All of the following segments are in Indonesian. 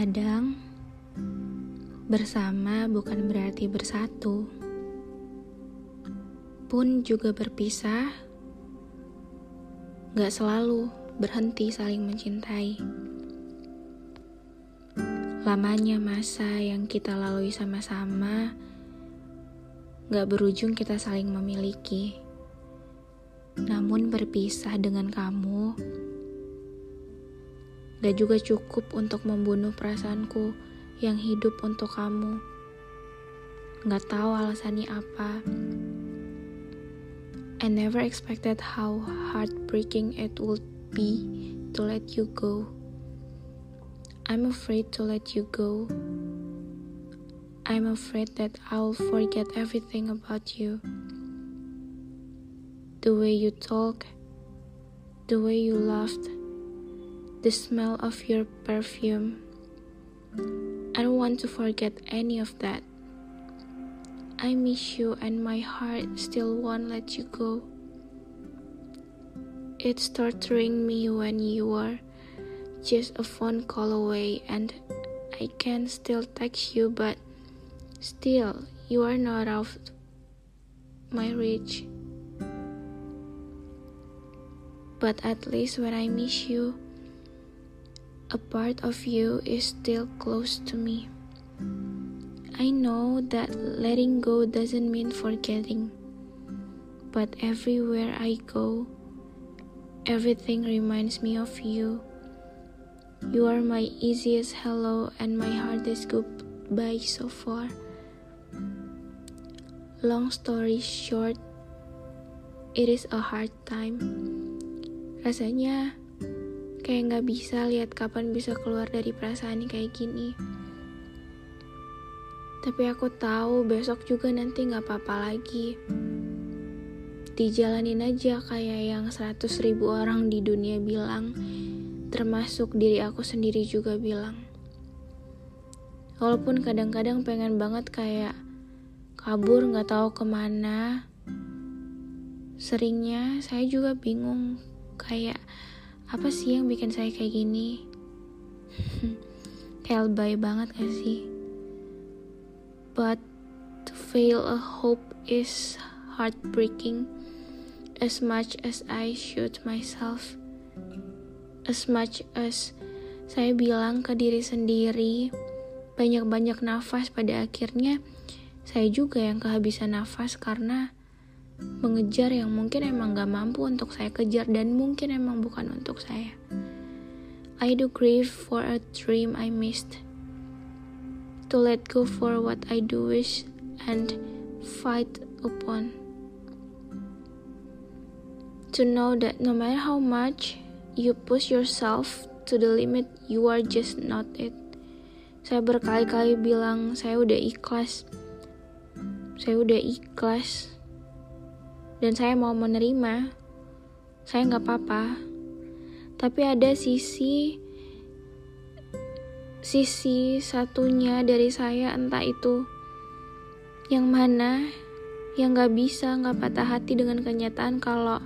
Terkadang bersama bukan berarti bersatu, pun juga berpisah, gak selalu berhenti saling mencintai. Lamanya masa yang kita lalui sama-sama, gak berujung kita saling memiliki. Namun berpisah dengan kamu Gak juga cukup untuk membunuh perasaanku yang hidup untuk kamu. Gak tahu alasannya apa. I never expected how heartbreaking it would be to let you go. I'm afraid to let you go. I'm afraid that I'll forget everything about you. The way you talk, the way you laughed the smell of your perfume. I don't want to forget any of that. I miss you, and my heart still won't let you go. It's torturing me when you are just a phone call away, and I can still text you, but still, you are not out of my reach. But at least when I miss you, a part of you is still close to me. I know that letting go doesn't mean forgetting, but everywhere I go, everything reminds me of you. You are my easiest hello and my hardest goodbye so far. Long story short, it is a hard time. Rasanya Kayak nggak bisa lihat kapan bisa keluar dari perasaan kayak gini. Tapi aku tahu besok juga nanti nggak apa-apa lagi. Dijalanin aja kayak yang seratus ribu orang di dunia bilang, termasuk diri aku sendiri juga bilang. Walaupun kadang-kadang pengen banget kayak kabur nggak tahu ke mana. Seringnya saya juga bingung kayak apa sih yang bikin saya kayak gini? kayak banget gak sih? But to fail a hope is heartbreaking as much as I shoot myself. As much as saya bilang ke diri sendiri, banyak-banyak nafas pada akhirnya saya juga yang kehabisan nafas karena mengejar yang mungkin emang gak mampu untuk saya kejar dan mungkin emang bukan untuk saya. I do grieve for a dream I missed. To let go for what I do wish and fight upon. To know that no matter how much you push yourself to the limit, you are just not it. Saya berkali-kali bilang saya udah ikhlas. Saya udah ikhlas dan saya mau menerima, saya nggak apa-apa. Tapi ada sisi sisi satunya dari saya entah itu yang mana yang nggak bisa nggak patah hati dengan kenyataan kalau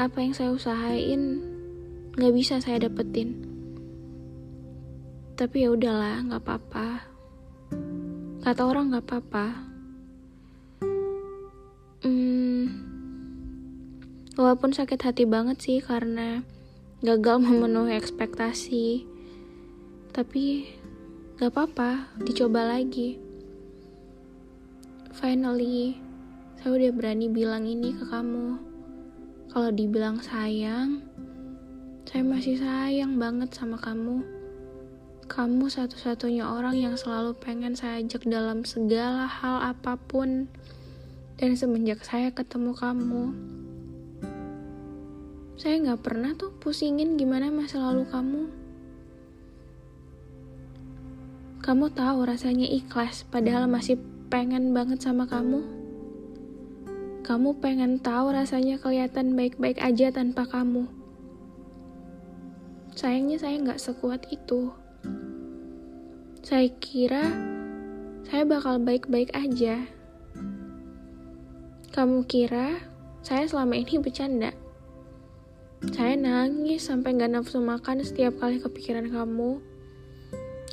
apa yang saya usahain nggak bisa saya dapetin. Tapi ya udahlah, nggak apa-apa. Kata orang nggak apa-apa. Walaupun sakit hati banget sih karena gagal memenuhi ekspektasi. Tapi gak apa-apa, dicoba lagi. Finally, saya udah berani bilang ini ke kamu. Kalau dibilang sayang, saya masih sayang banget sama kamu. Kamu satu-satunya orang yang selalu pengen saya ajak dalam segala hal apa pun. Dan semenjak saya ketemu kamu, saya nggak pernah tuh pusingin gimana masa lalu kamu. Kamu tahu rasanya ikhlas, padahal masih pengen banget sama kamu. Kamu pengen tahu rasanya kelihatan baik-baik aja tanpa kamu. Sayangnya saya nggak sekuat itu. Saya kira saya bakal baik-baik aja. Kamu kira saya selama ini bercanda? Saya nangis sampai gak nafsu makan setiap kali kepikiran kamu.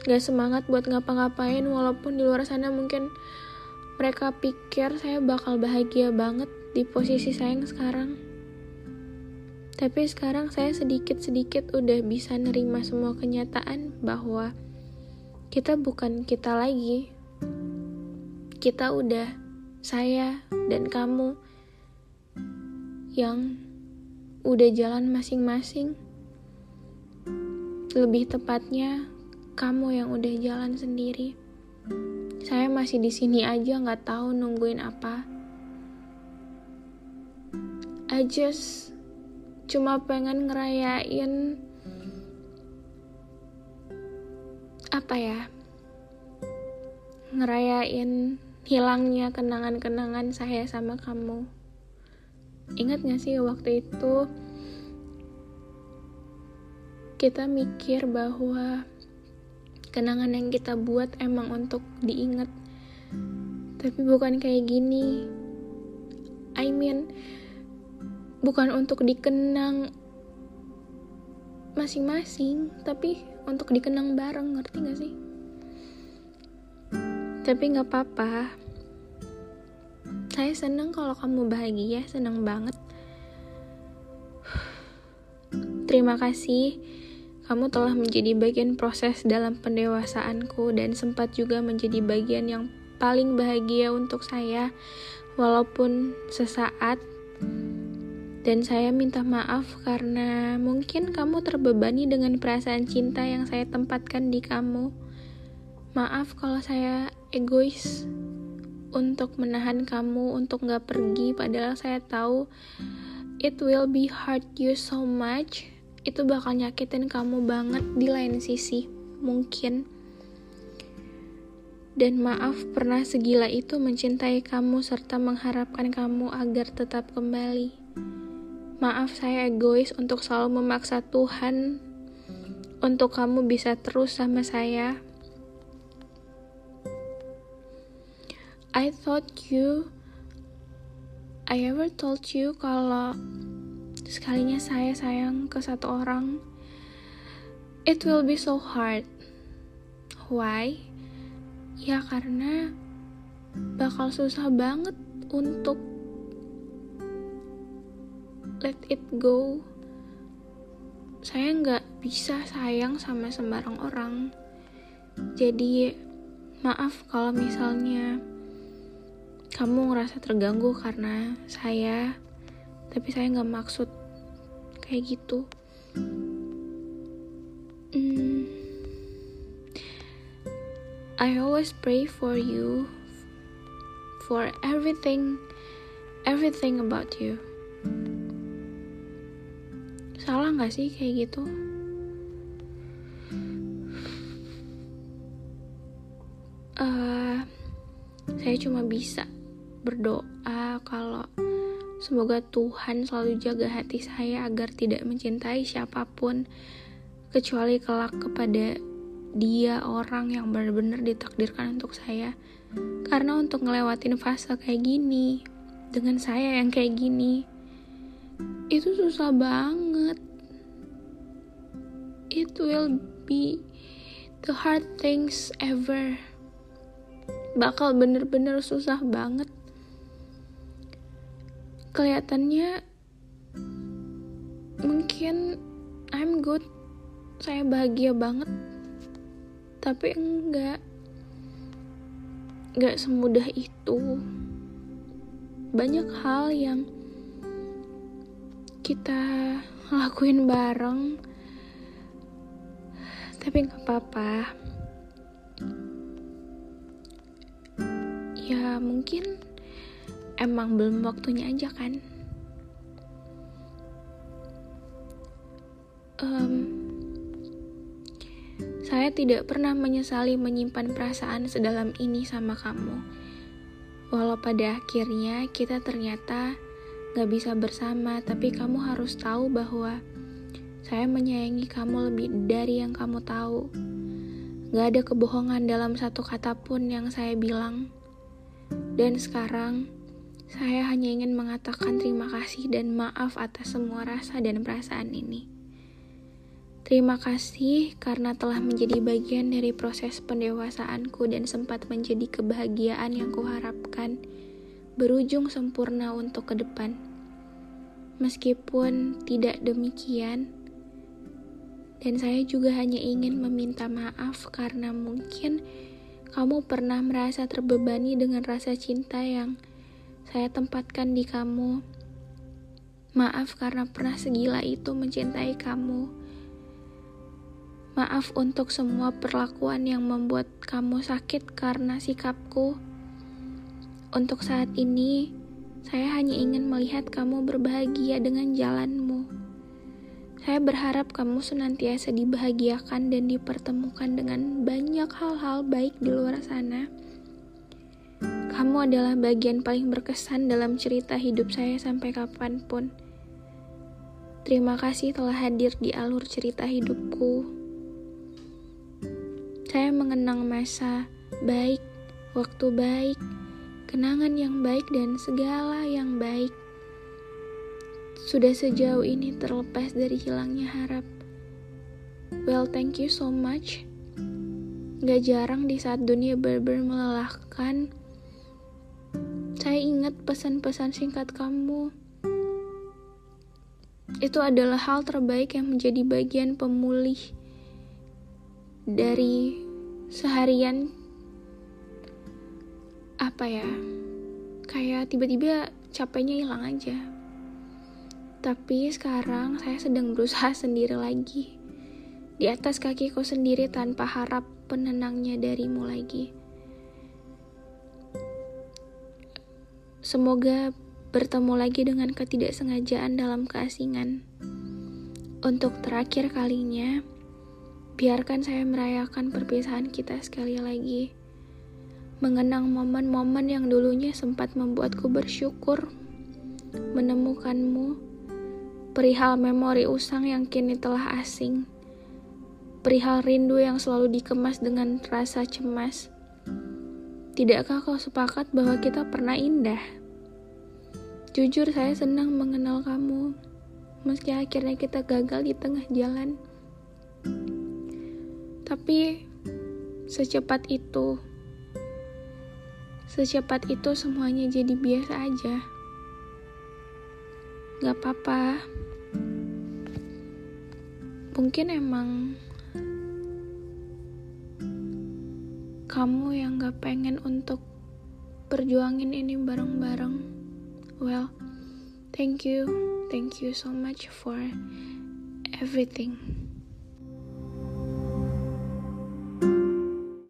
gak semangat buat ngapa-ngapain walaupun di luar sana mungkin mereka pikir saya bakal bahagia banget di posisi saya yang sekarang. Tapi sekarang saya sedikit-sedikit udah bisa nerima semua kenyataan bahwa kita bukan kita lagi. Kita udah saya dan kamu yang udah jalan masing-masing. Lebih tepatnya, kamu yang udah jalan sendiri. Saya masih di sini aja nggak tahu nungguin apa. I just cuma pengen ngerayain apa ya? Ngerayain hilangnya kenangan-kenangan saya sama kamu. Ingat gak sih waktu itu kita mikir bahwa kenangan yang kita buat emang untuk diingat. Tapi bukan kayak gini. I mean bukan untuk dikenang masing-masing tapi untuk dikenang bareng ngerti gak sih? Tapi nggak apa-apa saya seneng kalau kamu bahagia seneng banget terima kasih kamu telah menjadi bagian proses dalam pendewasaanku dan sempat juga menjadi bagian yang paling bahagia untuk saya, walaupun sesaat. Dan saya minta maaf karena mungkin kamu terbebani dengan perasaan cinta yang saya tempatkan di kamu. Maaf kalau saya egois untuk menahan kamu untuk gak pergi, padahal saya tahu it will be hurt you so much itu bakal nyakitin kamu banget di lain sisi, mungkin. Dan maaf pernah segila itu mencintai kamu serta mengharapkan kamu agar tetap kembali. Maaf saya egois untuk selalu memaksa Tuhan untuk kamu bisa terus sama saya. I thought you I ever told you kalau sekalinya saya sayang ke satu orang, it will be so hard. Why? Ya karena bakal susah banget untuk let it go. Saya nggak bisa sayang sama sembarang orang. Jadi maaf kalau misalnya kamu ngerasa terganggu karena saya tapi saya nggak maksud kayak gitu. Hmm, I always pray for you for everything everything about you. Salah nggak sih kayak gitu? Uh, saya cuma bisa berdoa kalau Semoga Tuhan selalu jaga hati saya agar tidak mencintai siapa pun kecuali kelak kepada dia orang yang benar-benar ditakdirkan untuk saya. Karena untuk ngelewatin fase kayak gini dengan saya yang kayak gini itu susah banget. It will be the hard things ever. Bakal bener-bener susah banget kelihatannya mungkin I'm good. Saya bahagia banget. Tapi enggak. Enggak semudah itu. Banyak hal yang kita lakuin bareng. Tapi nggak apa-apa. Ya mungkin emang belum waktunya aja kan? Um, saya tidak pernah menyesali menyimpan perasaan sedalam ini sama kamu. Walau pada akhirnya kita ternyata gak bisa bersama tapi kamu harus tahu bahwa saya menyayangi kamu lebih dari yang kamu tahu. Gak ada kebohongan dalam satu kata pun yang saya bilang. Dan sekarang, saya hanya ingin mengatakan terima kasih dan maaf atas semua rasa dan perasaan ini. Terima kasih karena telah menjadi bagian dari proses pendewasaanku dan sempat menjadi kebahagiaan yang kuharapkan berujung sempurna untuk ke depan. Meskipun tidak demikian, dan saya juga hanya ingin meminta maaf karena mungkin kamu pernah merasa terbebani dengan rasa cinta yang saya tempatkan di kamu. Maaf karena pernah segila itu mencintai kamu Maaf untuk semua perlakuan yang membuat kamu sakit karena sikapku. Untuk saat ini, saya hanya ingin melihat kamu berbahagia dengan jalanmu. Saya berharap kamu senantiasa dibahagiakan dan dipertemukan dengan banyak hal-hal baik di luar sana. Kamu adalah bagian paling berkesan dalam cerita hidup saya sampai kapan pun. Terima kasih telah hadir di alur cerita hidupku. Saya mengenang masa baik, waktu baik, kenangan yang baik, dan segala yang baik. Sudah sejauh ini terlepas dari hilangnya harap. Well, thank you so much. Gak jarang di saat dunia berber melelahkan, saya ingat pesan-pesan singkat kamu. Itu adalah hal terbaik yang menjadi bagian pemulih dari seharian. Apa ya? Kayak tiba-tiba capeknya hilang aja. Tapi sekarang saya sedang berusaha sendiri lagi. Di atas kakiku sendiri tanpa harap penenangnya darimu lagi semoga bertemu lagi dengan ketidaksengajaan dalam keasingan untuk terakhir kalinya Biarkan saya merayakan perpisahan kita sekali lagi. Mengenang momen-momen yang dulunya sempat membuatku bersyukur menemukanmu. Perihal memori usang yang kini telah asing. Perihal rindu yang selalu dikemas dengan rasa cemas. Tidakkah kau sepakat bahwa kita pernah indah? Jujur saya senang mengenal kamu, meski akhirnya kita gagal di tengah jalan. Tapi secepat itu, secepat itu semuanya jadi biasa aja. Gak apa-apa. Mungkin emang kamu yang gak pengen untuk perjuangin ini bareng-bareng. Well, thank you. Thank you so much for everything.